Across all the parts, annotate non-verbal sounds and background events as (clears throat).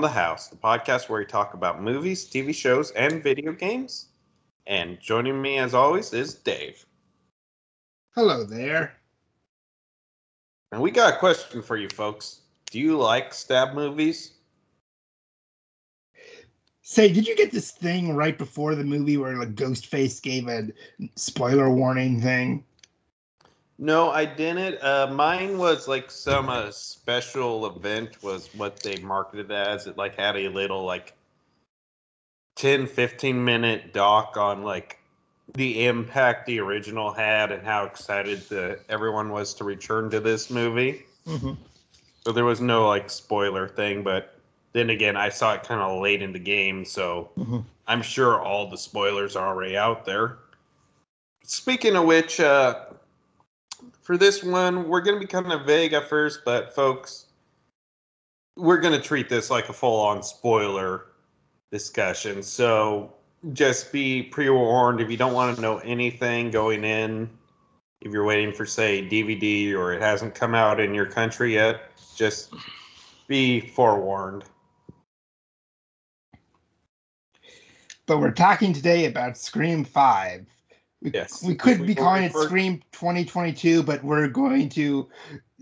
the House, the podcast where we talk about movies, TV shows, and video games. And joining me, as always, is Dave. Hello there. And we got a question for you folks. Do you like stab movies? Say, did you get this thing right before the movie where like Ghostface gave a spoiler warning thing? No, I didn't. Uh, mine was like some uh, special event was what they marketed as. It like had a little like 10, 15 minute doc on like the impact the original had and how excited the, everyone was to return to this movie. Mm-hmm. So there was no like spoiler thing, but then again, I saw it kind of late in the game, so Mm-hmm. I'm sure all the spoilers are already out there. Speaking of which, uh, for this one, we're going to be kind of vague at first, but folks, we're going to treat this like a full on spoiler discussion. So just be pre warned if you don't want to know anything going in, if you're waiting for, say, DVD or it hasn't come out in your country yet, just be forewarned. But we're talking today about Scream 5. We, Yes. we could be calling it Scream 2022, but we're going to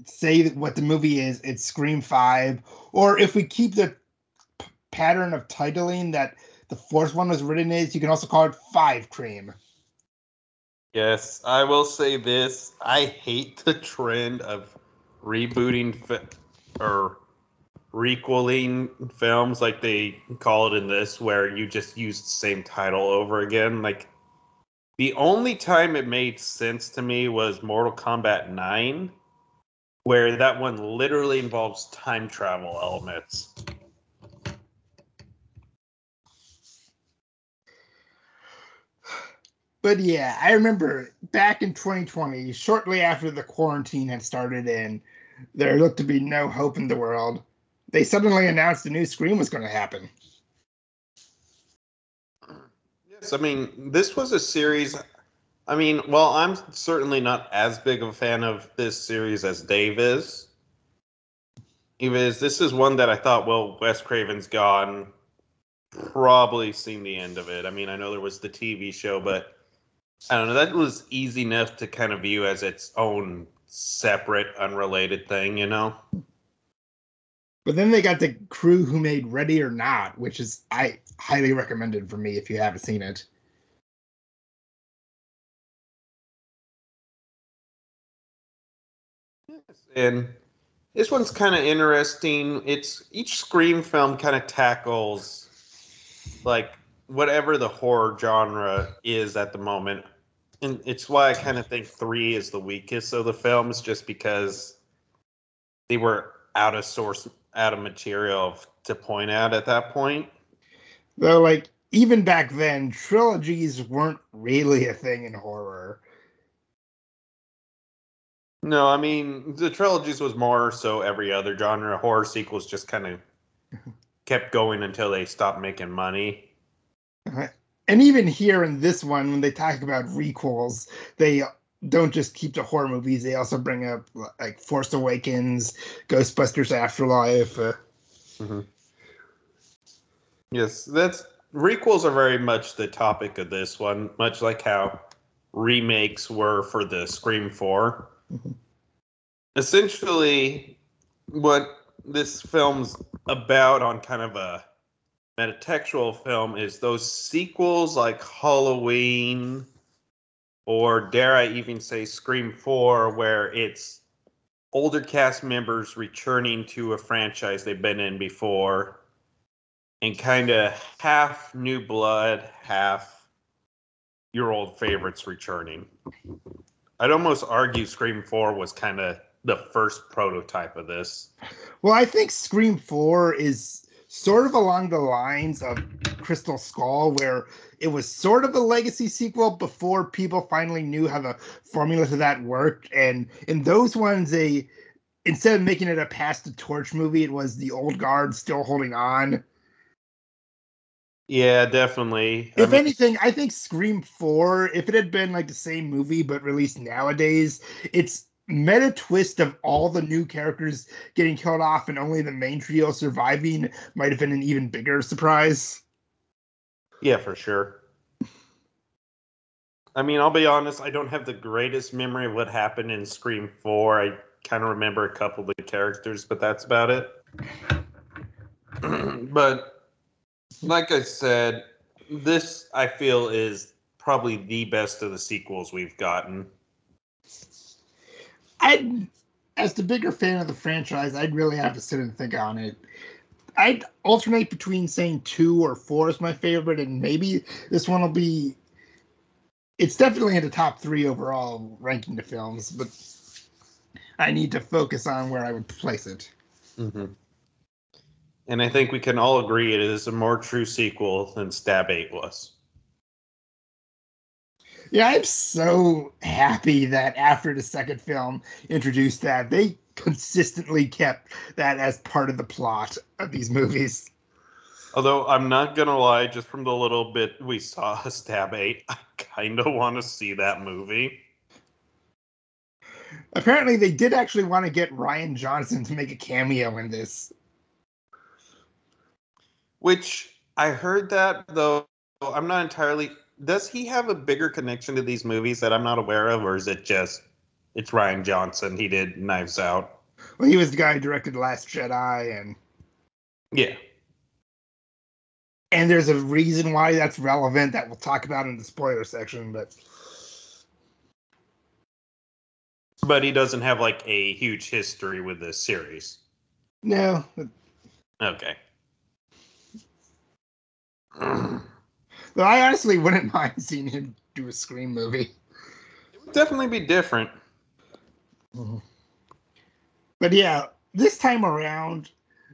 say what the movie is. It's Scream 5. Or if we keep the p- pattern of titling that the fourth one was written as, you can also call it Five Cream. Yes, I will say this. I hate the trend of rebooting fi- or requeling films like they call it in this, where you just use the same title over again. Like, the only time it made sense to me was Mortal Kombat 9, where that one literally involves time travel elements. But yeah, I remember back in 2020, shortly after the quarantine had started and there looked to be no hope in the world, they suddenly announced a new Scream was going to happen. I mean, this was a series. I mean, well, I'm certainly not as big of a fan of this series as Dave is. Even as this is one that I thought, well, Wes Craven's gone. Probably seen the end of it. I mean, I know there was the TV show, but I don't know. That was easy enough to kind of view as its own separate, unrelated thing, you know? But then they got the crew who made Ready or Not, which is I highly recommended for me if you haven't seen it. And this one's kind of interesting. It's each Scream film kind of tackles like whatever the horror genre is at the moment. And it's why I kind of think three is the weakest of the films, just because they were out of source, out of material to point at at that point. Though, like, even back then, trilogies weren't really a thing in horror. No, I mean the trilogies was more so every other genre. Horror sequels just kind of (laughs) kept going until they stopped making money. And even here in this one, when they talk about requels, they don't just keep to horror movies, they also bring up like Force Awakens, Ghostbusters Afterlife. Uh, Yes, that's requels are very much the topic of this one, much like how remakes were for the Scream 4. Mhm. Essentially, what this film's about on kind of a metatextual film is those sequels like Halloween or dare I even say Scream 4 where it's older cast members returning to a franchise they've been in before and kind of half new blood, half your old favorites returning. I'd almost argue Scream 4 was kind of the first prototype of this. well, I think Scream 4 is sort of along the lines of Crystal Skull, where it was sort of a legacy sequel before people finally knew how the formula to that worked. And in those ones, they instead of making it a pass the torch movie, it was the old guard still holding on. Yeah, definitely. I If mean, anything, I think Scream 4, if it had been like the same movie but released nowadays, it's meta twist of all the new characters getting killed off and only the main trio surviving might have been an even bigger surprise. Yeah, for sure. I mean, I'll be honest, I don't have the greatest memory of what happened in Scream 4. I kind of remember a couple of the characters, but that's about it. (clears throat) but like I said, this I feel is probably the best of the sequels we've gotten. I, as the bigger fan of the franchise, I'd really have to sit and think on it. I'd alternate between saying two or four is my favorite, and maybe this one will be. It's definitely in the top three overall ranking the films, but I need to focus on where I would place it. Mm-hmm. And I think we can all agree it is a more true sequel than Stab 8 was. Yeah, I'm so happy that after the second film introduced that, they consistently kept that as part of the plot of these movies. Although I'm not gonna lie, just from the little bit we saw Stab 8, (laughs) I kind of want to see that movie. Apparently, they did actually want to get Rian Johnson to make a cameo in this. Which I heard that though I'm not entirely. Does he have a bigger connection to these movies that I'm not aware of, or is it just it's Rian Johnson? He did Knives Out. Well, he was the guy who directed Last Jedi, and Yeah. and there's a reason why that's relevant that we'll talk about in the spoiler section. But But he doesn't have like a huge history with this series. no, Okay. Though I honestly wouldn't (laughs) mind seeing him do a Scream movie. It would definitely be different. Mm-hmm. But yeah, this time around,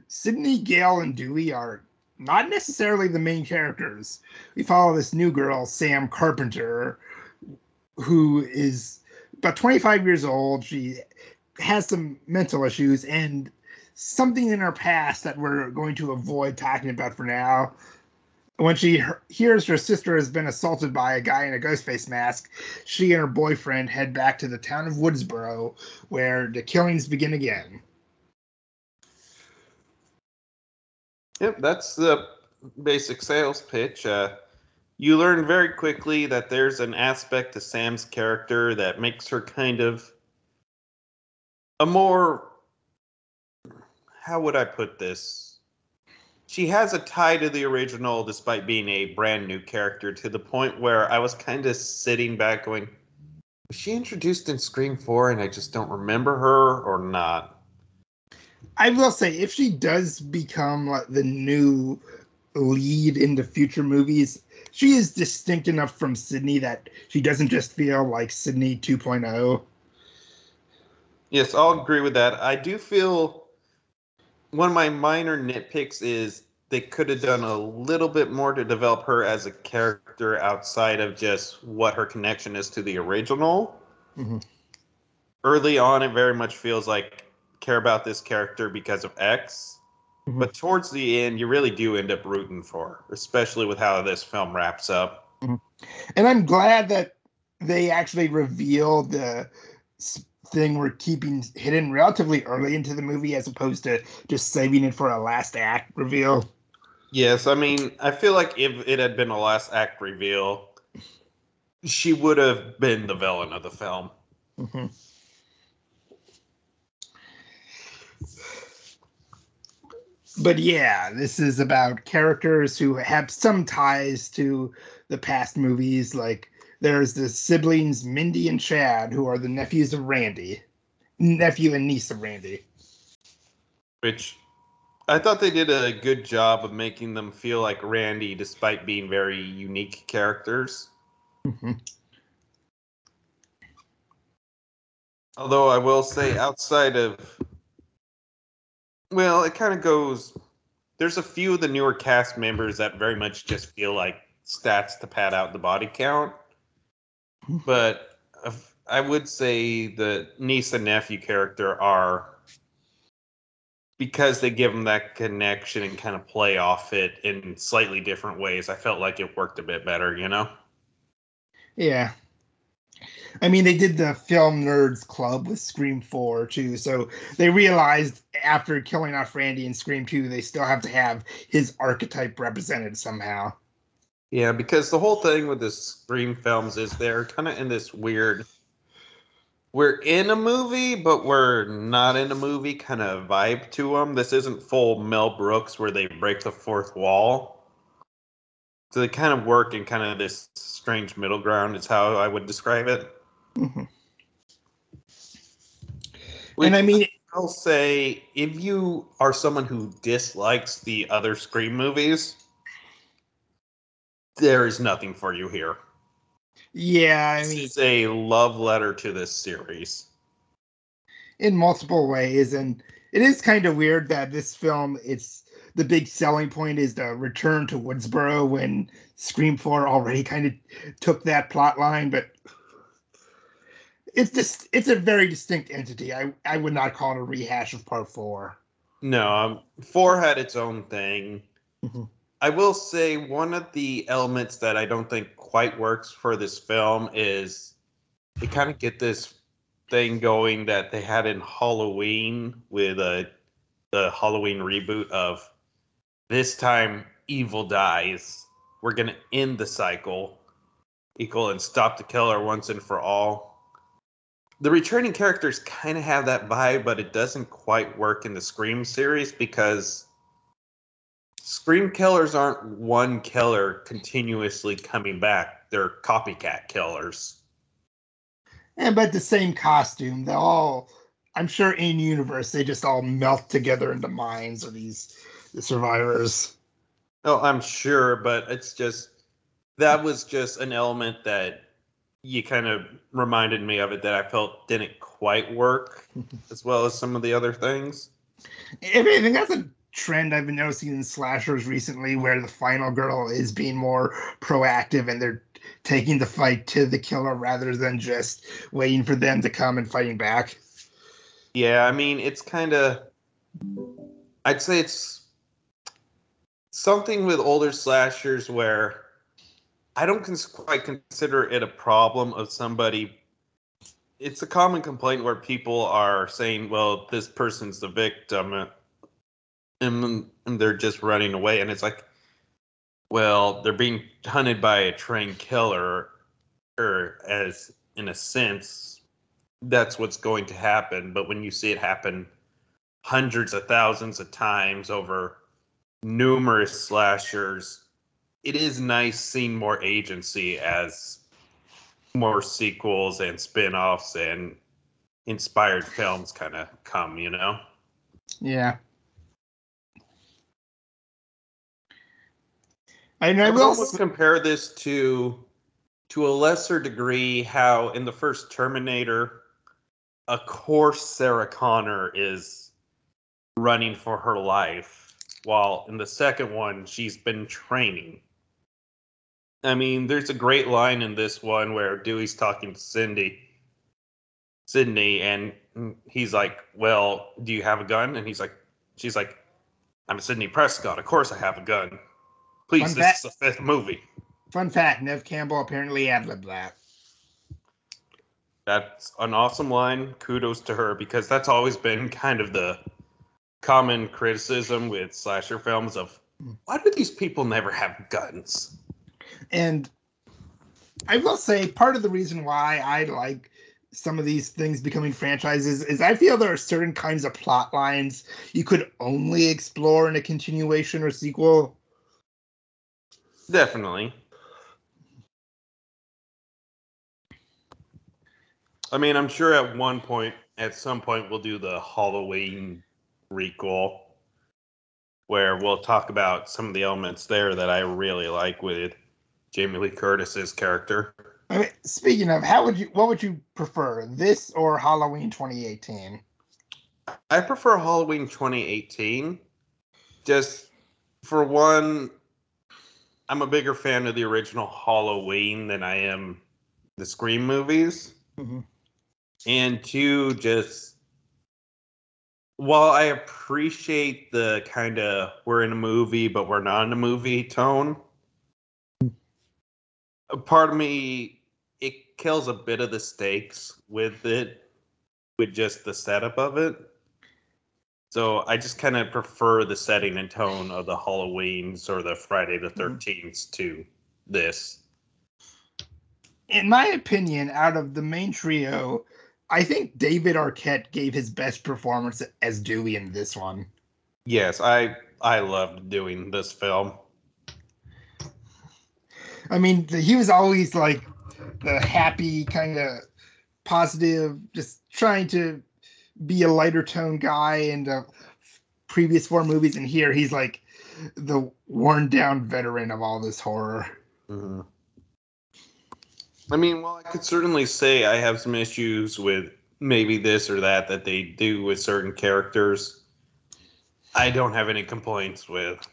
Sidney, Gale, and Dewey are not necessarily the main characters. We follow this new girl, Sam Carpenter, who is about 25 years old. She has some mental issues and something in her past that we're going to avoid talking about for now. When she hears her sister has been assaulted by a guy in a ghost face mask, she and her boyfriend head back to the town of Woodsboro, where the killings begin again. Yep, that's the basic sales pitch. Uh, you learn very quickly that there's an aspect to Sam's character that makes her kind of a more. How would I put this? She has a tie to the original despite being a brand new character to the point where I was kind of sitting back going, was she introduced in Scream 4 and I just don't remember her or not? I will say, if she does become like the new lead in the future movies, she is distinct enough from Sidney that she doesn't just feel like Sidney oh. 2.0. Yes, I'll agree with that. I do feel one of my minor nitpicks is they could have done a little bit more to develop her as a character outside of just what her connection is to the original. Mhm. Early on, it very much feels like care about this character because of X. Mhm. But towards the end, you really do end up rooting for her, especially with how this film wraps up. And I'm glad that they actually revealed the thing we're keeping hidden relatively early into the movie as opposed to just saving it for a last act reveal. Yes, I mean, I feel like if it had been a last act reveal, she would have been the villain of the film. Mhm. But yeah, this is about characters who have some ties to the past movies. Like there's the siblings Mindy and Chad, who are the nephews of Randy, nephew and niece of Randy. Which I thought they did a good job of making them feel like Randy despite being very unique characters. Mm-hmm. Although I will say, outside of. Well, it kind of goes. There's a few of the newer cast members that very much just feel like stats to pad out the body count. But I would say the niece and nephew character are. Because they give them that connection and kind of play off it in slightly different ways, I felt like it worked a bit better, you know? Yeah. I mean, they did the Film Nerds Club with Scream 4 too, so they realized after killing off Randy in Scream 2, they still have to have his archetype represented somehow. Yeah, because the whole thing with the Scream films is they're kind of in this weird. We're in a movie, but we're not in a movie kind of vibe to them. This isn't full Mel Brooks where they break the fourth wall. So they kind of work in kind of this strange middle ground, is how I would describe it. Mhm. Which And I mean, I'll say if you are someone who dislikes the other Scream movies, there is nothing for you here. yeah, I This is a love letter to this series. in multiple ways, and it is kind of weird that this film, it's the big selling point is the return to Woodsboro when Scream 4 already kind of took that plot line, but it's just it's a very distinct entity. I I would not call it a rehash of part four. No, um, four had its own thing. Mhm. I will say one of the elements that I don't think quite works for this film is they kind of get this thing going that they had in Halloween with a the Halloween reboot of this time evil dies. We're gonna end the cycle, equal and stop the killer once and for all. The returning characters kind of have that vibe, but it doesn't quite work in the Scream series because Scream killers aren't one killer continuously coming back. They're copycat killers. And but the same costume, they all I'm sure in universe they just all melt together into minds of these the survivors. Oh, I'm sure, but it's just that was just an element that you kind of reminded me of it that I felt didn't quite work (laughs) as well as some of the other things. If anything, that's a trend I've been noticing in slashers recently where the final girl is being more proactive and they're taking the fight to the killer rather than just waiting for them to come and fighting back. Yeah, I mean, it's kind of. I'd say it's something with older slashers where I don't cons- quite consider it a problem of somebody. It's a common complaint where people are saying, well, this person's the victim, and, and they're just running away. And it's like, well, they're being hunted by a trained killer, or as in a sense, that's what's going to happen. But when you see it happen hundreds of thousands of times over numerous slashers, it is nice seeing more agency as more sequels and spin-offs and inspired films kind of come, you know? Yeah. And I I will almost compare this to to a lesser degree how in the first Terminator, a course Sarah Connor is running for her life, while in the second one she's been training. I mean, there's a great line in this one where Dewey's talking to Cindy, Sidney, and he's like, "Well, do you have a gun?" And he's like, "She's like, I'm Sidney Prescott. Of course I have a gun. Please, Fun this fact- is the fifth movie." Fun fact: Neve Campbell apparently ad libbed that. That's an awesome line. Kudos to her because that's always been kind of the common criticism with slasher films of hmm. why do these people never have guns? And I will say part of the reason why I like some of these things becoming franchises is I feel there are certain kinds of plot lines you could only explore in a continuation or sequel. Definitely. I mean, I'm sure at one point, at some point, we'll do the Halloween recall where we'll talk about some of the elements there that I really like with Jamie Lee Curtis's character. I mean, speaking of, how would you what would you prefer, this or Halloween 2018? I prefer Halloween 2018. Just for one, I'm a bigger fan of the original Halloween than I am the Scream movies. Mhm. And two, just while I appreciate the kind of we're in a movie, but we're not in a movie tone, a part of me it kills a bit of the stakes with it, with just the setup of it. So I just kind of prefer the setting and tone of the Halloweens or the Friday the mm-hmm. 13th to this. In my opinion, out of the main trio, I think David Arquette gave his best performance as Dewey in this one. Yes, I I loved doing this film. I mean, he was always like the happy, kind of positive, just trying to be a lighter tone guy in the previous four movies, and here he's like the worn down veteran of all this horror. Mm-hmm. I mean, well, I could certainly say I have some issues with maybe this or that that they do with certain characters. I don't have any complaints with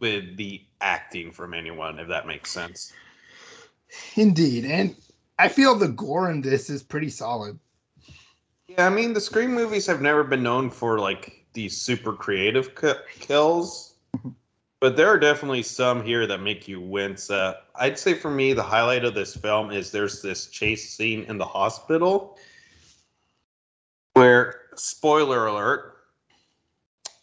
with the acting from anyone, if that makes sense. Indeed, and I feel the gore in this is pretty solid. Yeah, I mean, the Scream movies have never been known for like these super creative kills, but there are definitely some here that make you wince. Uh, I'd say for me, the highlight of this film is there's this chase scene in the hospital where, spoiler alert,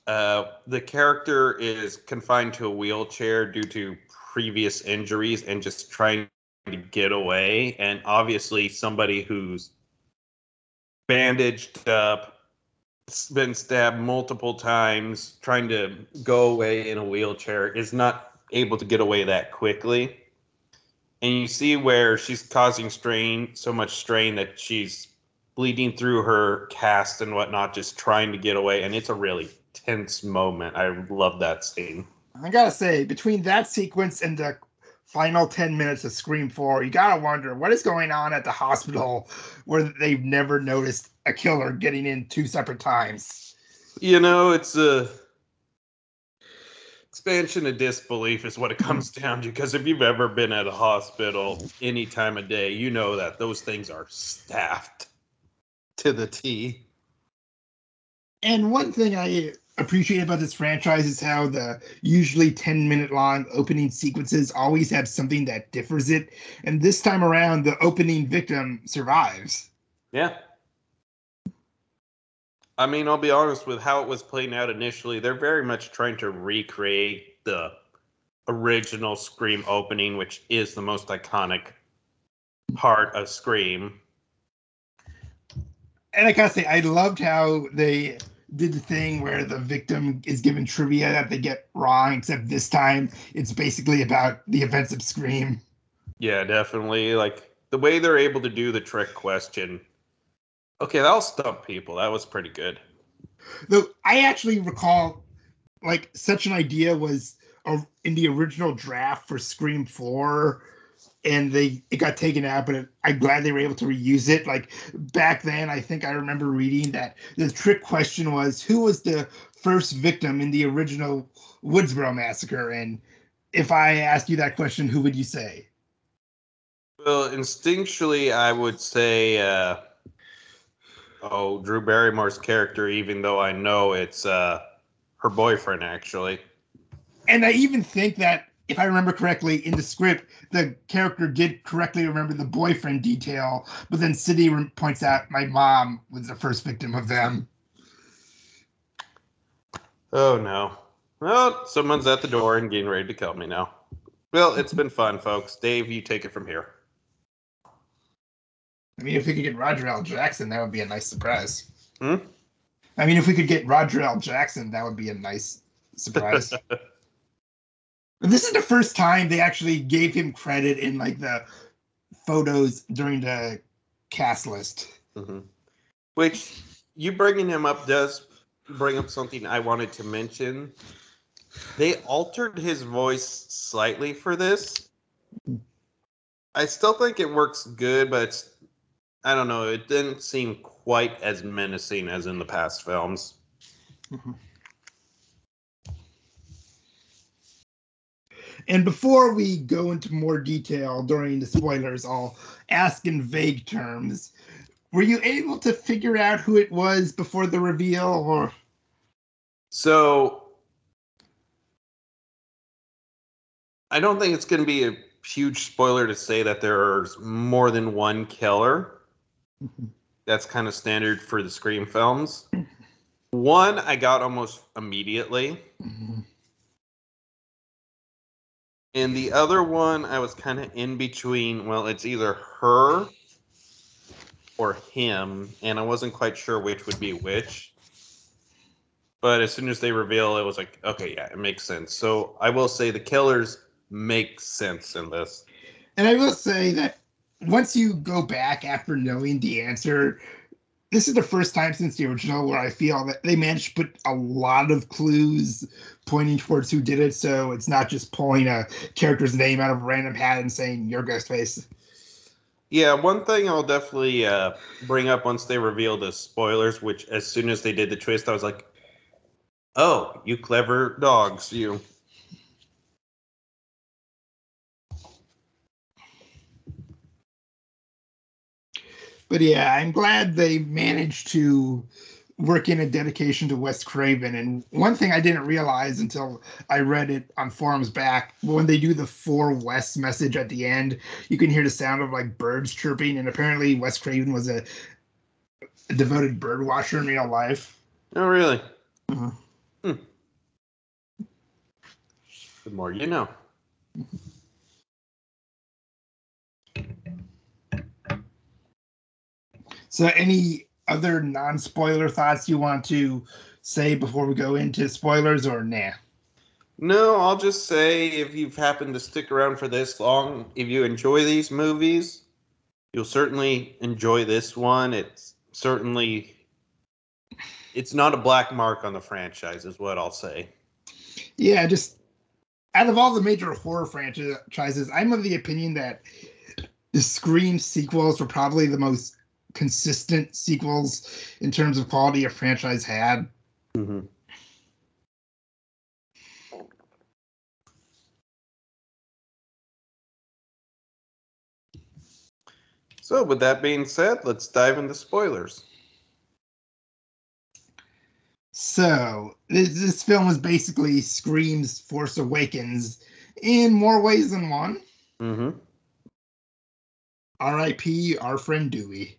uh, the character is confined to a wheelchair due to previous injuries and just trying to get away. And obviously, somebody who's bandaged up, been stabbed multiple times, trying to go away in a wheelchair is not able to get away that quickly. And you see where she's causing strain, so much strain that she's bleeding through her cast and whatnot, just trying to get away. And it's a really tense moment. I love that scene. I gotta say, between that sequence and the final 10 minutes of Scream 4, you gotta wonder what is going on at the hospital where they've never noticed a killer getting in two separate times. You know, it's a expansion of disbelief is what it comes (laughs) down to because if you've ever been at a hospital any time of day, you know that those things are staffed to the T. And one thing I appreciate about this franchise is how the usually 10 minute long opening sequences always have something that differs it. And this time around, the opening victim survives. Yeah. I mean, I'll be honest with how it was playing out initially. They're very much trying to recreate the original Scream opening, which is the most iconic part of Scream. And I gotta say, I loved how they did the thing where the victim is given trivia that they get wrong, except this time it's basically about the events of Scream. Yeah, definitely. Like the way they're able to do the trick question. Okay, that'll stump people. That was pretty good. Though I actually recall, like, such an idea was uh, in the original draft for Scream 4 and they it got taken out but it, i'm glad they were able to reuse it. Like back then i think i remember reading that the trick question was who was the first victim in the original woodsboro massacre? And if i asked you that question who would you say? Well instinctually i would say uh oh drew barrymore's character even though i know it's uh her boyfriend actually. And i even think that if I remember correctly, in the script, the character did correctly remember the boyfriend detail, but then Sidney points out my mom was the first victim of them. Oh no. Well, someone's at the door and getting ready to kill me now. Well, it's been fun, folks. Dave, you take it from here. I mean, if we could get Roger L. Jackson, that would be a nice surprise. Hmm? I mean, if we could get Roger L. Jackson, that would be a nice surprise. (laughs) this is the first time they actually gave him credit in like the photos during the cast list. Mm-hmm. Which you bringing him up does bring up something I wanted to mention. They altered his voice slightly for this. I still think it works good, but it's I don't know. It didn't seem quite as menacing as in the past films. Mm-hmm. And before we go into more detail during the spoilers, I'll ask in vague terms. Were you able to figure out who it was before the reveal or So I don't think it's going to be a huge spoiler to say that there's more than one killer. Mhm. That's kind of standard for the Scream films. One I got almost immediately, Mhm. And the other one I was kind of in between. Well, it's either her or him, and I wasn't quite sure which would be which. But as soon as they reveal, it was like, okay, yeah, it makes sense. So I will say the killers make sense in this. And I will say that once you go back after knowing the answer, this is the first time since the original where I feel that they managed to put a lot of clues pointing towards who did it. So it's not just pulling a character's name out of a random hat and saying you're Ghostface. Yeah, one thing I'll definitely uh, bring up once they reveal the spoilers, which as soon as they did the twist, I was like, oh, you clever dogs, you. But yeah, I'm glad they managed to work in a dedication to Wes Craven. And one thing I didn't realize until I read it on forums back, when they do the for Wes message at the end, you can hear the sound of like birds chirping. And apparently Wes Craven was a, a devoted bird watcher in real life. Oh, really? Mhm. Hmm. The more you know. So any other non-spoiler thoughts you want to say before we go into spoilers or nah? No, I'll just say if you've happened to stick around for this long, if you enjoy these movies, you'll certainly enjoy this one. It's certainly it's not a black mark on the franchise is what I'll say. Yeah, just out of all the major horror franchises, I'm of the opinion that the Scream sequels were probably the most consistent sequels in terms of quality a franchise had. Mm-hmm. So, with that being said, let's dive into spoilers. So this, this film is basically Scream's Force Awakens in more ways than one. Mm-hmm. R.I.P. Our friend Dewey.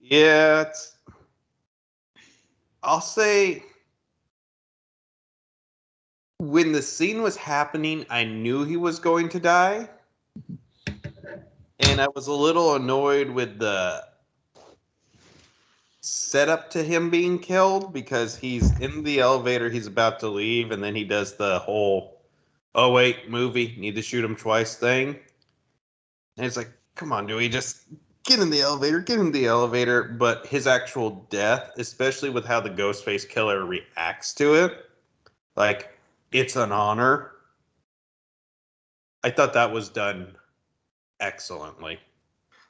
Yeah, it's, I'll say when the scene was happening, I knew he was going to die. And I was a little annoyed with the setup to him being killed because he's in the elevator, he's about to leave, and then he does the whole, oh, wait, movie, need to shoot him twice thing. And it's like, come on, Dewey, just get in the elevator, get in the elevator. But his actual death, especially with how the Ghostface killer reacts to it, like it's an honor. I thought that was done excellently.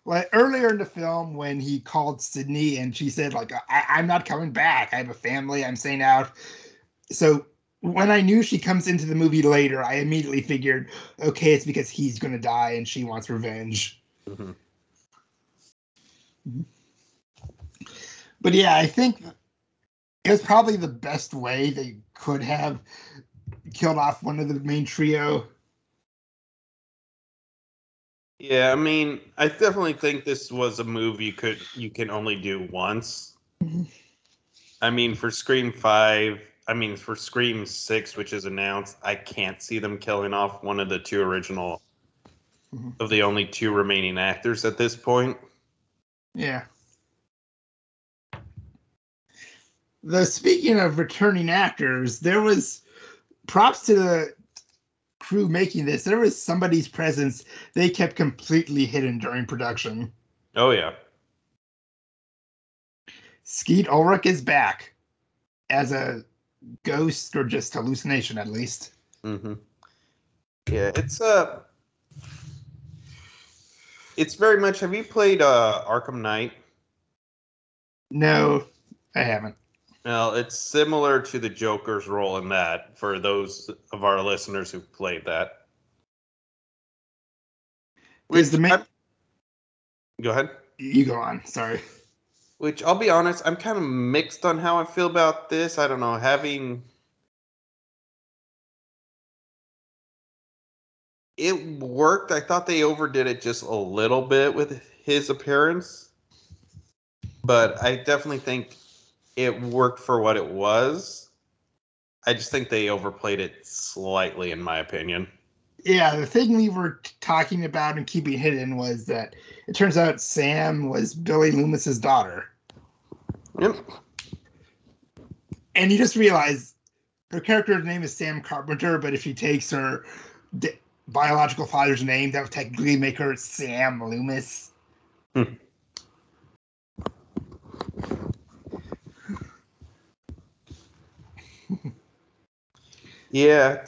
Like earlier in the film, when he called Sidney and she said, like, I- I'm not coming back. I have a family. I'm staying out. So when I knew she comes into the movie later, I immediately figured, okay, it's because he's going to die and she wants revenge. Mhm. But yeah, I think it was probably the best way they could have killed off one of the main trio. Yeah, I mean, I definitely think this was a move you could you can only do once. Mhm. I mean, for Scream Five, I mean for Scream Six, which is announced, I can't see them killing off one of the two original Mhm. of the only two remaining actors at this point. Yeah. The speaking of returning actors, there was props to the crew making this. There was somebody's presence they kept completely hidden during production. Oh yeah. Skeet Ulrich is back as a ghost or just hallucination, at least. hmm Yeah, it's uh it's very much have you played uh Arkham Knight? No, I haven't. Well, it's similar to the Joker's role in that for those of our listeners who've played that that. Is the main- I'm- Go ahead. You go on. Sorry. Which I'll be honest, I'm kind of mixed on how I feel about this. I don't know, having it worked. I thought they overdid it just a little bit with his appearance, but I definitely think it worked for what it was. I just think they overplayed it slightly, in my opinion. Yeah, the thing we were talking about and keeping hidden was that it turns out Sam was Billy Loomis's daughter. Yep. And you just realize her character's name is Sam Carpenter, but if she takes her biological father's name, that would technically make her Sam Loomis. Hmm. yeah,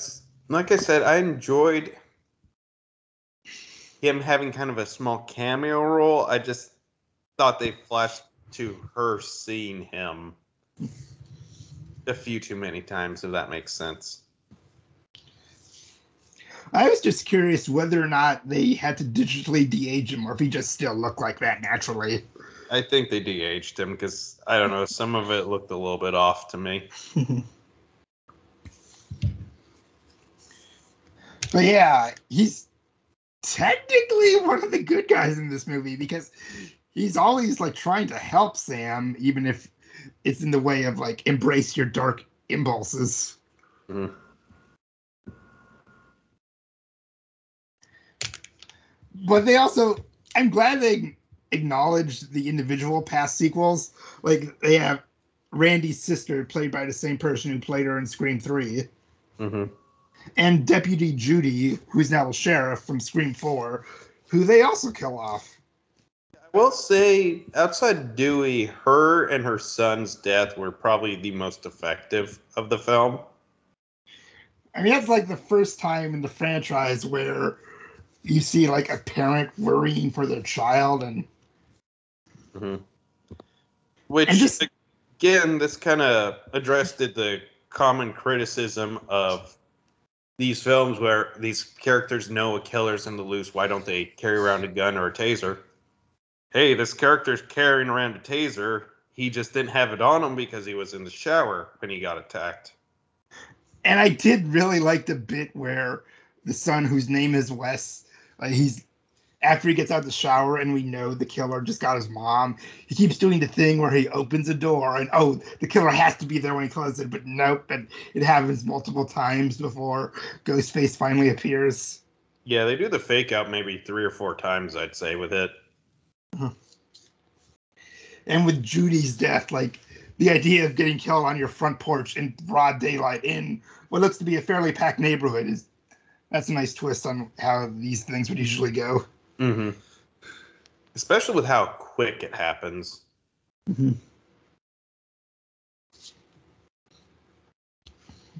like I said, I enjoyed him having kind of a small cameo role. I just thought they flashed to her seeing him a few too many times, if that makes sense. I was just curious whether or not they had to digitally de-age him, or if he just still looked like that naturally. I think they de-aged him because I don't know, some of it looked a little bit off to me. (laughs) but yeah, he's technically one of the good guys in this movie because he's always like trying to help Sam, even if it's in the way of like embrace your dark impulses. Mhm. But they also, I'm glad they acknowledged the individual past sequels. Like they have Randy's sister, played by the same person who played her in Scream 3, hmm and Deputy Judy, who's now the sheriff from Scream 4, who they also kill off. I will say, outside Dewey, her and her son's death were probably the most effective of the film. I mean, that's like the first time in the franchise where you see like a parent worrying for their child, and mm-hmm. Which, And just- again, this kind of addressed the common criticism of these films where these characters know a killer's in the loose. Why don't they carry around a gun or a taser? Hey, this character's carrying around a taser. He just didn't have it on him because he was in the shower when he got attacked. and I did really like the bit where the son, whose name is Wes, like he's after he gets out of the shower and we know the killer just got his mom. He keeps doing the thing where he opens a door and oh, the killer has to be there when he closes it, but nope, and it happens multiple times before Ghostface finally appears. Yeah, they do the fake out maybe three or four times, I'd say, with it. Uh-huh. And with Judy's death, like the idea of getting killed on your front porch in broad daylight in what looks to be a fairly packed neighborhood is that's a nice twist on how these things would usually go. Mm-hmm. Especially with how quick it happens.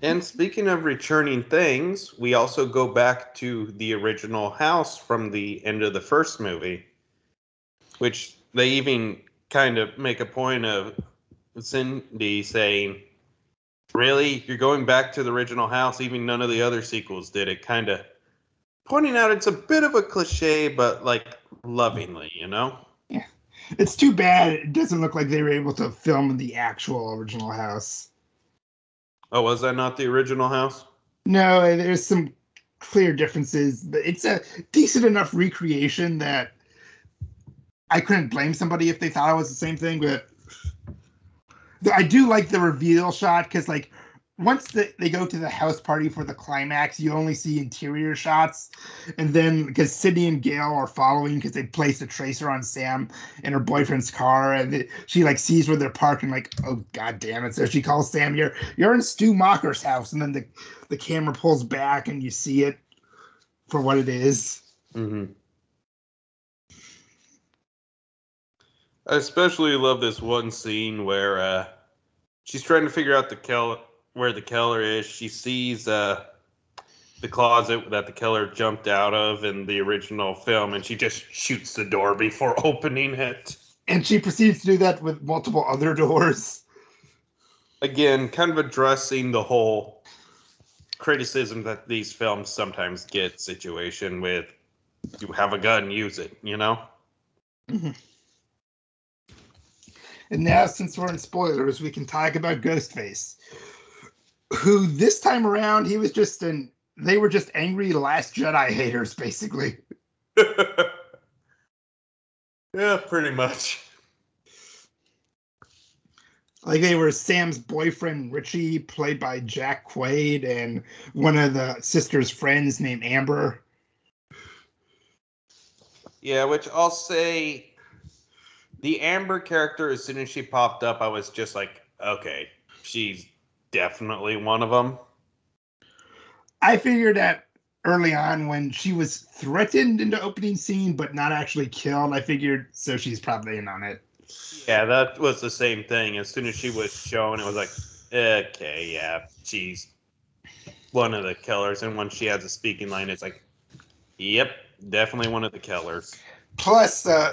And speaking of returning things, we also go back to the original house from the end of the first movie, which they even kind of make a point of Cindy saying, Really? You're going back to the original house? Even none of the other sequels did it. Kind of pointing out it's a bit of a cliche, but like lovingly, you know? Yeah. It's too bad it doesn't look like they were able to film in the actual original house. Oh, was that not the original house? No, there's some clear differences, but it's a decent enough recreation that I couldn't blame somebody if they thought it was the same thing. But I do like the reveal shot because, like, once the, they go to the house party for the climax, you only see interior shots, and then because Sidney and Gale are following because they placed a tracer on Sam in her boyfriend's car, and it- she like sees where they're parked and like, oh god damn it! So she calls Sam, "You're you're in Stu Macher's house," and then the the camera pulls back and you see it for what it is. Mm-hmm. I especially love this one scene where uh, she's trying to figure out the kill where the killer is. She sees uh, the closet that the killer jumped out of in the original film, and she just shoots the door before (laughs) opening it. And she proceeds to do that with multiple other doors. Again, kind of addressing the whole criticism that these films sometimes get situation with you have a gun, use it, you know? And now, since we're in spoilers, we can talk about Ghostface, who this time around he was just an they were just angry Last Jedi haters, basically. (laughs) yeah, pretty much. Like they were Sam's boyfriend Richie, played by Jack Quaid, and one of the sister's friends named Amber. Yeah, which I'll say the Amber character, as soon as she popped up, I was just like, okay, she's definitely one of them. I figured that early on when she was threatened in the opening scene but not actually killed. I figured so she's probably in on it. Yeah, that was the same thing. As soon as she was shown, it was like, okay, yeah, she's one of the killers. And when she has a speaking line, it's like, yep, definitely one of the killers. Plus, uh,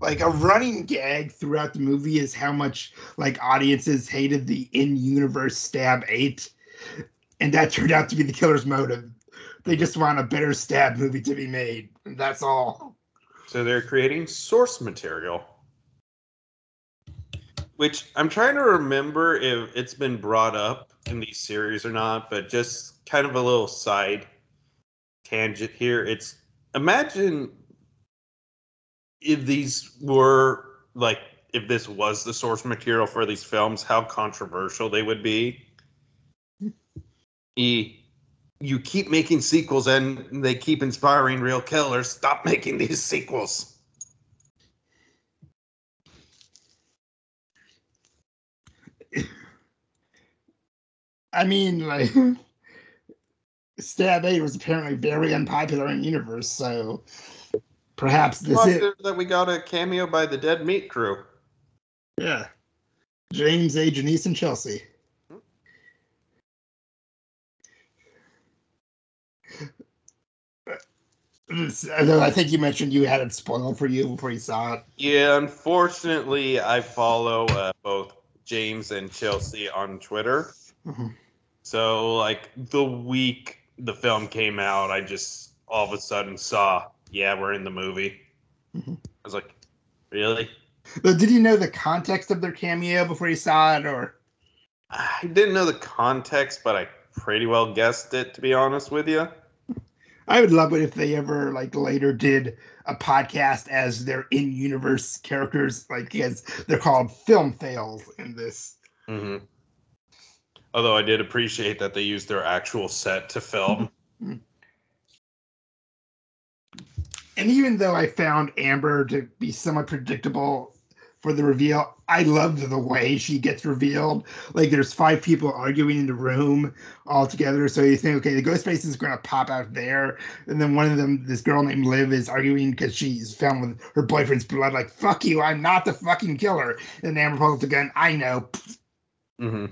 like a running gag throughout the movie is how much like audiences hated the in-universe stab eight, and that turned out to be the killer's motive. They just want a better stab movie to be made. And that's all. So they're creating source material. Which I'm trying to remember if it's been brought up in these series or not, but just kind of a little side tangent here. It's imagine if these were like if this was the source material for these films, how controversial they would be. E, you keep making sequels and they keep inspiring real killers. Stop making these sequels. I mean, like, (laughs) Stab 8 was apparently very unpopular in universe, so perhaps this is that we got a cameo by the Dead Meat Crew. Yeah. James A. Janisse and Chelsea. Although I think you mentioned you had it spoiled for you before you saw it. Yeah, unfortunately, I follow uh, both James and Chelsea on Twitter. Mhm. So, like the week the film came out, I just all of a sudden saw, yeah, we're in the movie. Mhm. I was like, really? Did you know the context of their cameo before you saw it, or I didn't know the context, but I pretty well guessed it, to be honest with you. (laughs) I would love it if they ever like later did a podcast as their in-universe characters, like as they're called film fails in this. hmm Although I did appreciate that they used their actual set to film. (laughs) And even though I found Amber to be somewhat predictable for the reveal, I loved the way she gets revealed. Like there's five people arguing in the room all together. So you think, okay, the ghost face is going to pop out there. And then one of them, this girl named Liv, is arguing because she's found with her boyfriend's blood. Like, fuck you, I'm not the fucking killer. And Amber pulls the gun. I know. hmm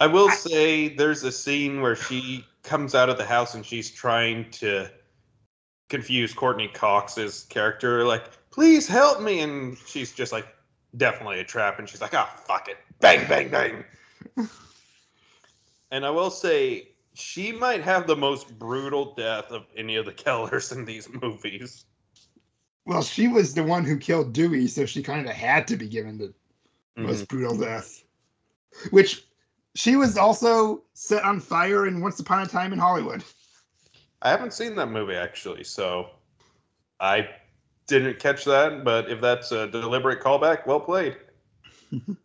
I will say there's a scene where she comes out of the house and she's trying to confuse Courteney Cox's character, like, please help me. And she's just like, definitely a trap. And she's like, ah, fuck it. Bang, bang, bang. (laughs) and I will say, she might have the most brutal death of any of the killers in these movies. Well, she was the one who killed Dewey, so she kind of had to be given the most brutal death. Which she was also set on fire in Once Upon a Time in Hollywood. I haven't seen that movie actually, so I didn't catch that. But if that's a deliberate callback, well played. (laughs)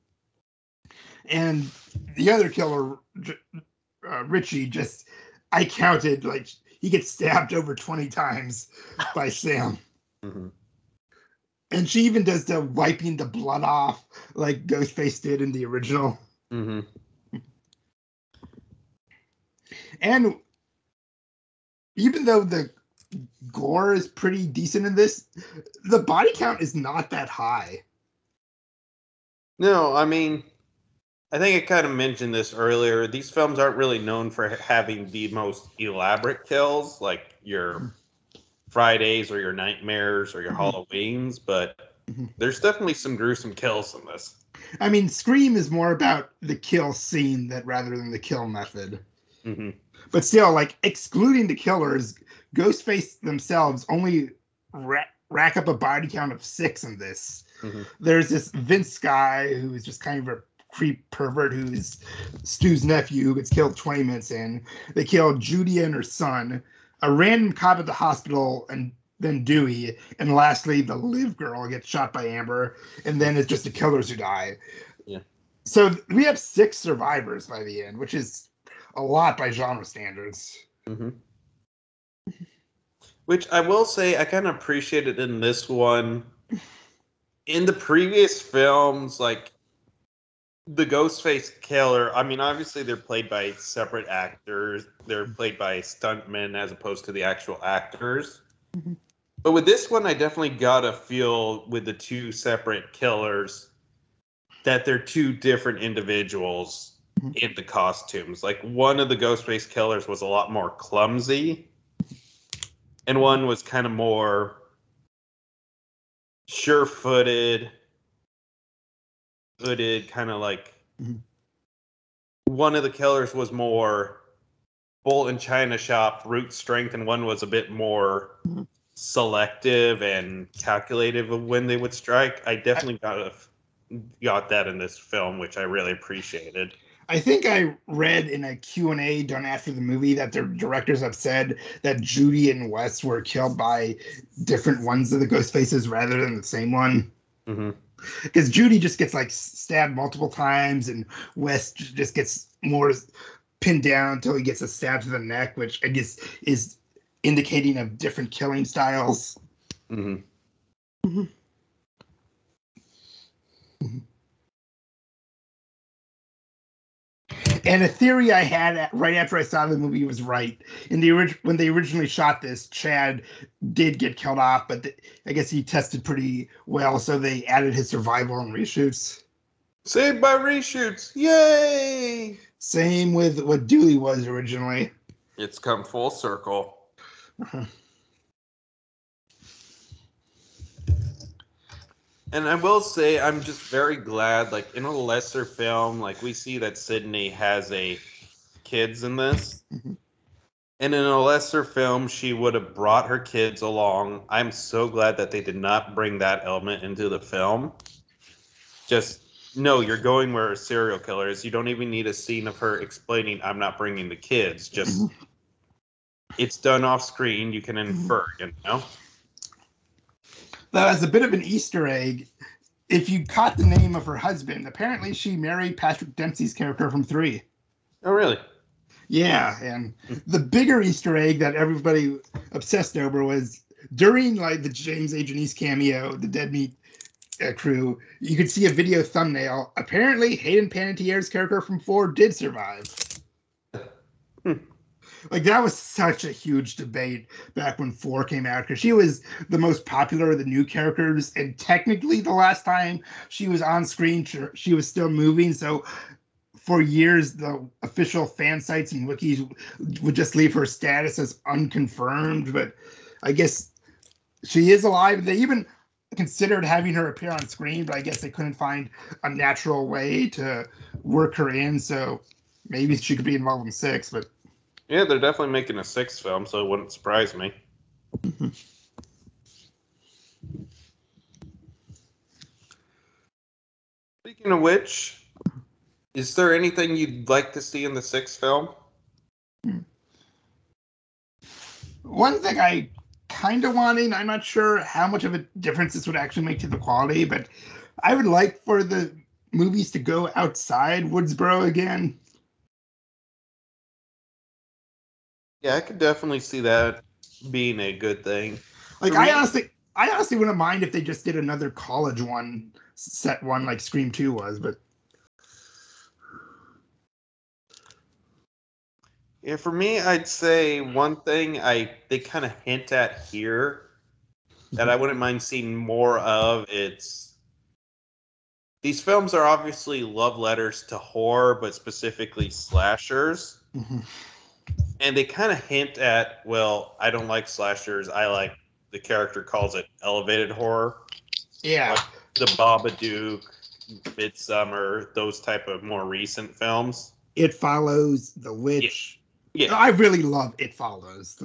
And the other killer, uh, Richie, just I counted like he gets stabbed over twenty times by (laughs) Sam, Mm-hmm. and she even does the wiping the blood off like Ghostface did in the original. Mm-hmm. And even though the gore is pretty decent in this, the body count is not that high. No, I mean, I think I kind of mentioned this earlier. These films aren't really known for having the most elaborate kills, like your Fridays or your Nightmares or your Halloweens, but Mhm. there's definitely some gruesome kills in this. I mean, Scream is more about the kill scene that rather than the kill method. hmm But still, like excluding the killers, Ghostface themselves only ra- rack up a body count of six in this. Mhm. There's this Vince guy who's just kind of a creep pervert who's Stu's nephew who gets killed 20 minutes in. They kill Judy and her son, a random cop at the hospital, and then Dewey, and lastly the Liv girl gets shot by Amber, and then it's just the killers who die. Yeah. So we have six survivors by the end, which is a lot by genre standards. Mm-hmm. (laughs) Which I will say, I kind of appreciated in this one. In the previous films, like the Ghostface killer, I mean, obviously they're played by separate actors. They're played by stuntmen as opposed to the actual actors. Mhm. But with this one, I definitely got a feel with the two separate killers that they're two different individuals. In the costumes. Like one of the Ghostface killers was a lot more clumsy, and one was kind of more sure-footed, hooded, kind of like. Mhm. One of the killers was more bolt and china shop, root strength, and one was a bit more Mhm. selective and calculative of when they would strike. I definitely got a, got that in this film, which I really appreciated. I think I read in a Q&A done after the movie that the directors have said that Judy and Wes were killed by different ones of the ghost faces rather than the same one. Mm-hmm. Because Judy just gets like stabbed multiple times and Wes just gets more pinned down until he gets a stab to the neck, which I guess is indicating of different killing styles. hmm And a theory I had at, right after I saw the movie was right. In the orig- when they originally shot this, Chad did get killed off, but th- I guess he tested pretty well, so they added his survival and reshoots. Saved by reshoots! Yay! Same with what Dewey was originally. It's come full circle. (laughs) And I will say, I'm just very glad, like in a lesser film, like we see that Sidney has a kids in this. Mhm. And in a lesser film, she would have brought her kids along. I'm so glad that they did not bring that element into the film. Just no, you're going where a serial killer is. You don't even need a scene of her explaining, "I'm not bringing the kids." Just it's done off screen. You can infer, you know. That as a bit of an Easter egg, if you caught the name of her husband, apparently she married Patrick Dempsey's character from Three. Oh, really? Yeah, and the bigger Easter egg that everybody obsessed over was during like the James A. Janisse cameo, the Dead Meat uh, crew. You could see a video thumbnail. Apparently, Hayden Panettiere's character from Four did survive. Hmm. Like that was such a huge debate back when Four came out because she was the most popular of the new characters, and technically the last time she was on screen, she- was still moving. So for years, the official fan sites and wikis would just leave her status as unconfirmed. But I guess she is alive. They even considered having her appear on screen, but I guess they couldn't find a natural way to work her in. So maybe she could be involved in six. But Yeah, they're definitely making a sixth film, so it wouldn't surprise me. (laughs) Speaking of which, is there anything you'd like to see in the sixth film? Hmm. one thing I kind of wanting, I'm not sure how much of a difference this would actually make to the quality, but I would like for the movies to go outside Woodsboro again. Yeah, I could definitely see that being a good thing. Like For I me- honestly, I honestly wouldn't mind if they just did another college one, set one like Scream Two was. But Yeah, for me, I'd say one thing I they kind of hint at here that I mm-hmm. wouldn't mind seeing more of. It's these films are obviously love letters to horror, but specifically slashers, mm-hmm. And they kind of hint at, well, I don't like slashers. I like the character calls it elevated horror, yeah, the Babadook, Midsommar, those type of more recent films. It Follows, The Witch. Yeah, I really love It Follows.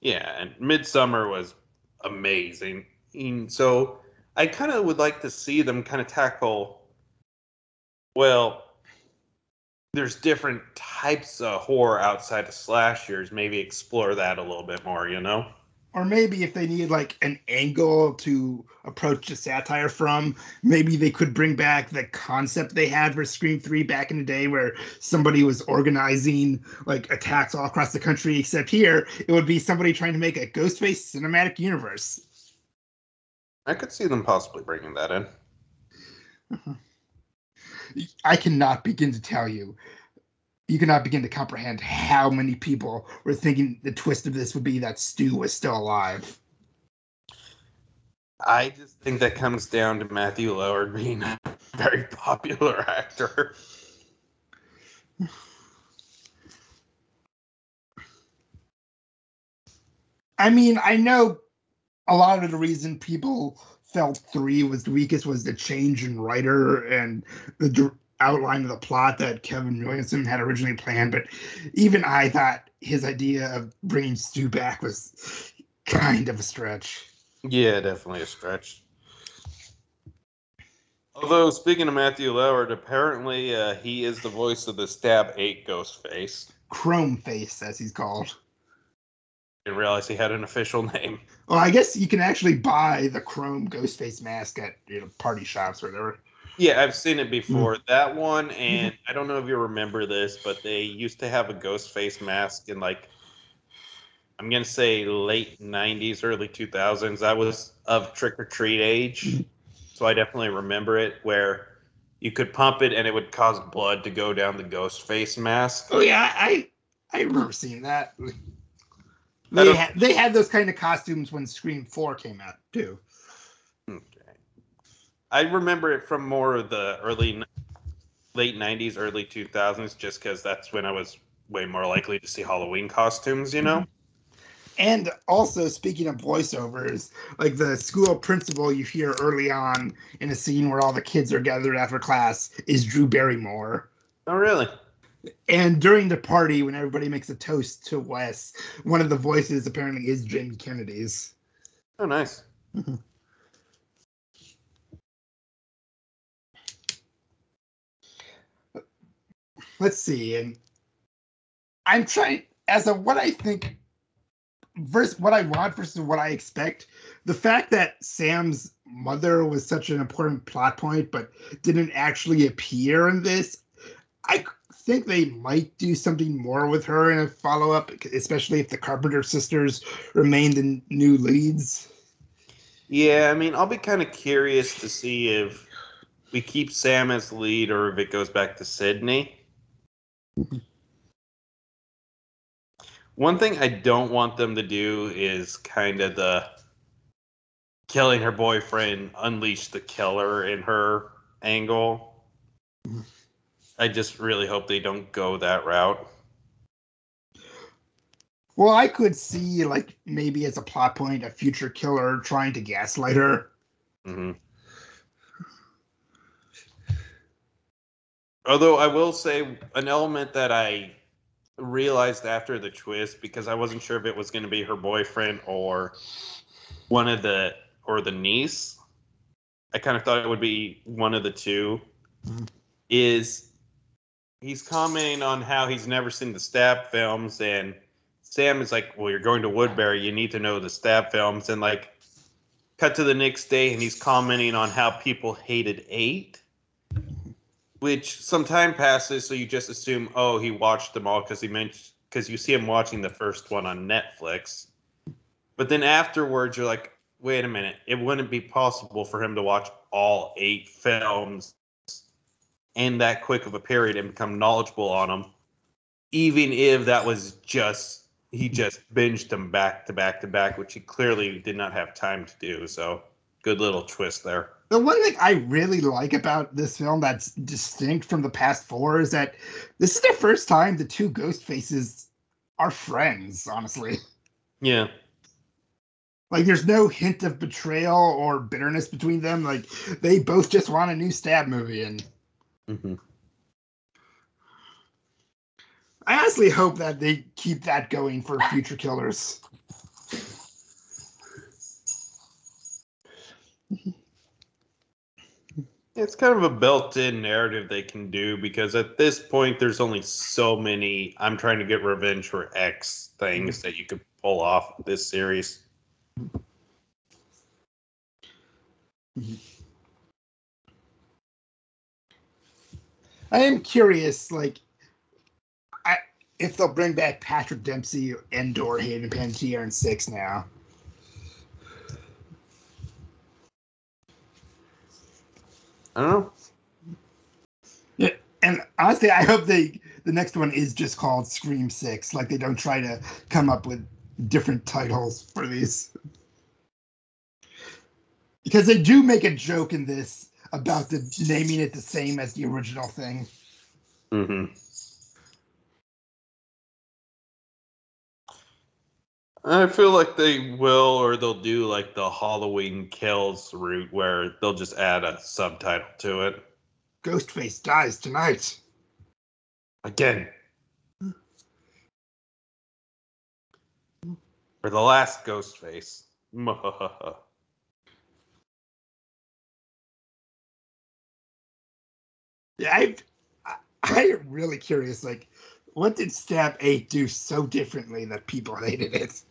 Yeah, and Midsommar was amazing. And so I kind of would like to see them kind of tackle well, there's different types of horror outside of slashers. Maybe explore that a little bit more, you know? or maybe if they need like an angle to approach the satire from, maybe they could bring back the concept they had for Scream 3 back in the day where somebody was organizing like attacks all across the country, except here it would be somebody trying to make a Ghostface cinematic universe. I could see them possibly bringing that in. Uh-huh. I cannot begin to tell you you cannot begin to comprehend how many people were thinking the twist of this would be that Stu was still alive. I just think that comes down to Matthew Lillard being a very popular actor. I mean, I know a lot of the reason people felt three was the weakest was the change in writer and the outline of the plot that Kevin Williamson had originally planned, but even I thought his idea of bringing Stu back was kind of a stretch. Yeah, definitely a stretch. Although speaking of Matthew Lillard, apparently uh, he is the voice of the Stab Eight Ghostface. Chrome Face, as he's called. Didn't realize he had an official (laughs) name. Well, I guess you can actually buy the Chrome Ghostface mask at you know party shops or whatever. Yeah, I've seen it before. Mm. That one, and I don't know if you remember this, but they used to have a ghost face mask in like I'm gonna say late '90s, early 2000s. I was of trick or treat age, mm-hmm. so I definitely remember it. Where you could pump it and it would cause blood to go down the ghost face mask. Oh yeah, I I remember seeing that. They had, they had those kind of costumes when Scream Four came out too. Okay. I remember it from more of the early, late '90s, early 2000s, just because that's when I was way more likely to see Halloween costumes. You know. Mm-hmm. And also, speaking of voiceovers, like the school principal you hear early on in a scene where all the kids are gathered after class is Drew Barrymore. Oh, really? And during the party, when everybody makes a toast to Wes, one of the voices apparently is Jamie Kennedy's. Oh, nice. Mm-hmm. let's see, and I'm trying as of what I think versus what I want versus what I expect. The fact that Sam's mother was such an important plot point, but didn't actually appear in this, I think they might do something more with her in a follow up, especially if the Carpenter sisters remain the new leads. Yeah, I mean, I'll be kind of curious to see if we keep Sam as lead or if it goes back to Sidney. One thing I don't want them to do is kind of the killing her boyfriend, unleash the killer in her angle. I just really hope they don't go that route. Well, I could see like maybe as a plot point a future killer trying to gaslight her. Mm-hmm. Although I will say an element that I realized after the twist because I wasn't sure if it was going to be her boyfriend or one of the or the niece. I kind of thought it would be one of the 2 mm-hmm. Is he's commenting on how he's never seen the stab films and Sam is like, "Well, you're going to Woodsboro. You need to know the stab films." And like, cut to the next day, and he's commenting on how people hated Eight which some time passes, so you just assume, oh, he watched them all because he mentioned because you see him watching the first one on Netflix. But then afterwards, you're like, wait a minute, it wouldn't be possible for him to watch all eight films in that quick of a period and become knowledgeable on them, even if that was just he just binged them back to back to back, which he clearly did not have time to do. So good little twist there the one thing I really like about this film that's distinct from the past four is that this is the first time the two ghost faces are friends, honestly. Yeah. Like there's no hint of betrayal or bitterness between them. Like they both just want a new stab movie and mm-hmm. I honestly hope that they keep that going for future killers. It's kind of a built-in narrative they can do because at this point there's only so many I'm trying to get revenge for X things that you could pull off this series. I am curious, like, I if they'll bring back Patrick Dempsey and or Hayden Panettiere in six now. I don't know. Yeah, and honestly, I hope they the next one is just called Scream Six. Like they don't try to come up with different titles for these, because they do make a joke in this about the naming it the same as the original thing. Mm-hmm. I feel like they will, or they'll do like the Halloween Kills route, where they'll just add a subtitle to it. Ghostface dies tonight. Again. For the last Ghostface. (laughs) I, I, I am really curious. Like, what did Stab Eight do so differently that people hated it?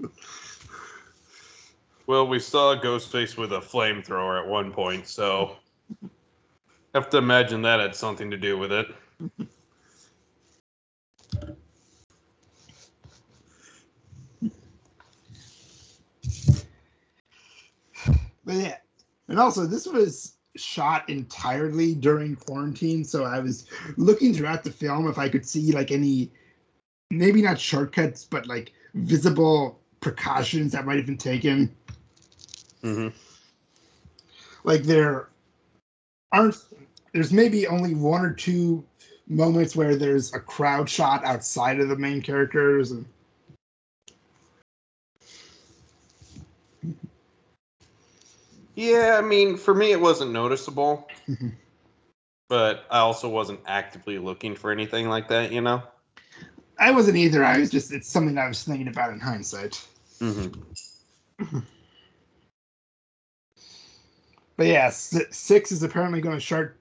well, we saw Ghostface with a flamethrower at one point, so have to imagine that had something to do with it. But yeah, and also this was shot entirely during quarantine, so I was looking throughout the film if I could see like any, maybe not shortcuts, but like visible precautions that might have been taken. Mm-hmm. Like there aren't, there's maybe only one or two moments where there's a crowd shot outside of the main characters and Yeah, I mean, for me, it wasn't noticeable, Mhm. but I also wasn't actively looking for anything like that, you know? I wasn't either. I was just it's something I was thinking about in hindsight. Mm-hmm. But yeah, six is apparently going to start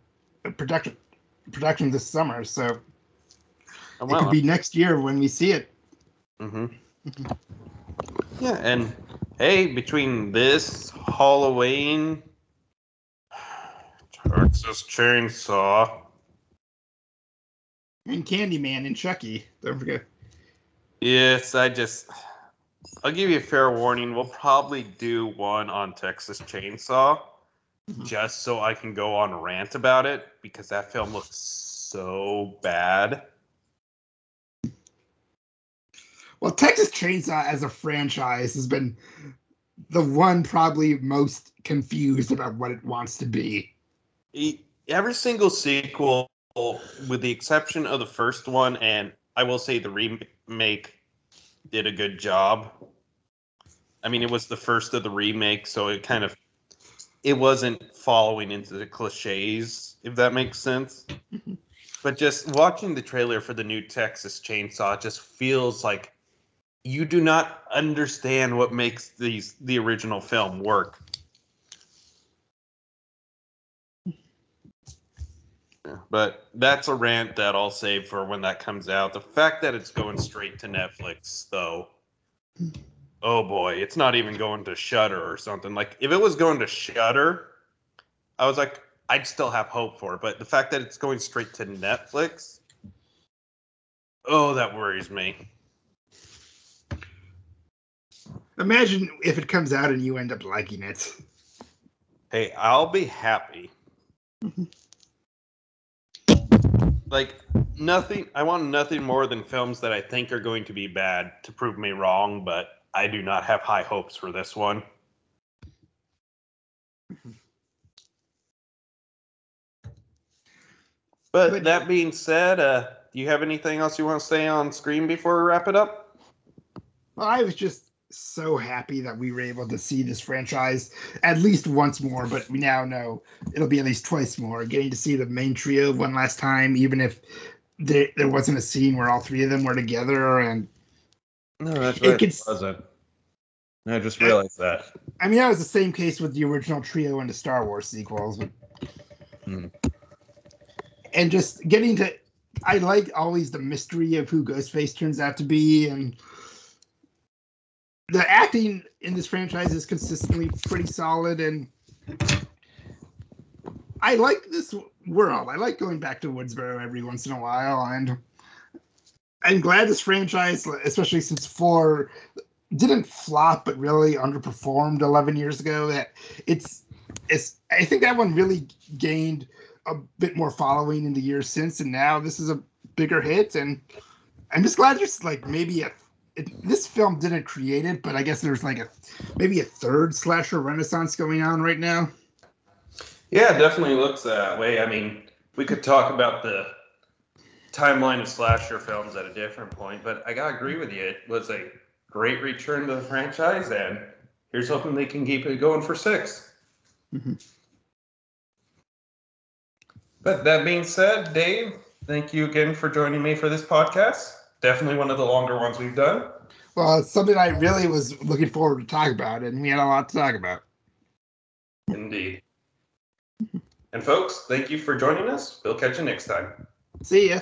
production production this summer, so it Well, could be next year when we see it. hmm Yeah, and hey, between this Halloween, Texas Chainsaw, And Candyman and Chucky. Don't forget. yes, I just, I'll give you a fair warning. We'll probably do one on Texas Chainsaw, Mhm. just so I can go on rant about it because that film looks so bad. Well, Texas Chainsaw as a franchise has been the one probably most confused about what it wants to be. Every single sequel, with the exception of the first one, and I will say the remake did a good job. I mean, it was the first of the remake, so it kind of it wasn't following into the cliches, if that makes sense. (laughs) but just watching the trailer for the new Texas Chainsaw just feels like you do not understand what makes these the original film work. But that's a rant that I'll save for when that comes out. The fact that it's going straight to Netflix, though, oh boy, it's not even going to Shudder or something. Like if it was going to Shudder, I was like, I'd still have hope for it. But the fact that it's going straight to Netflix, oh, that worries me. Imagine if it comes out and you end up liking it. Hey, I'll be happy. (laughs) like nothing I want nothing more than films that I think are going to be bad to prove me wrong, but I do not have high hopes for this one. (laughs) But, that being said, uh, do you have anything else you want to say on screen before we wrap it up? Well, I was just so happy that we were able to see this franchise at least once more, but we now know it'll be at least twice more. Getting to see the main trio one last time, even if there, there wasn't a scene where all three of them were together. And No, that's It right, could- it wasn't. I just realized that. I mean, that was the same case with the original trio and the Star Wars sequels. But Mm. And just getting to, I like always the mystery of who Ghostface turns out to be, and the acting in this franchise is consistently pretty solid. And I like this world. I like going back to Woodsboro every once in a while, and I'm glad this franchise, especially since four didn't flop but really underperformed 11 years ago that it's it's i think that one really gained a bit more following in the years since and now this is a bigger hit and i'm just glad there's like maybe a it, this film didn't create it but i guess there's like a maybe a third slasher renaissance going on right now Yeah, it definitely looks that way. I mean, we could talk about the timeline of slasher films at a different point, but I gotta agree with you. It was a great return to the franchise, and here's hoping they can keep it going for 6 Mhm. But that being said, Dave, thank you again for joining me for this podcast. Definitely one of the longer ones we've done. well it's something i really was looking forward to talk about and we had a lot to talk about Indeed. And folks, thank you for joining us. We'll catch you next time. see ya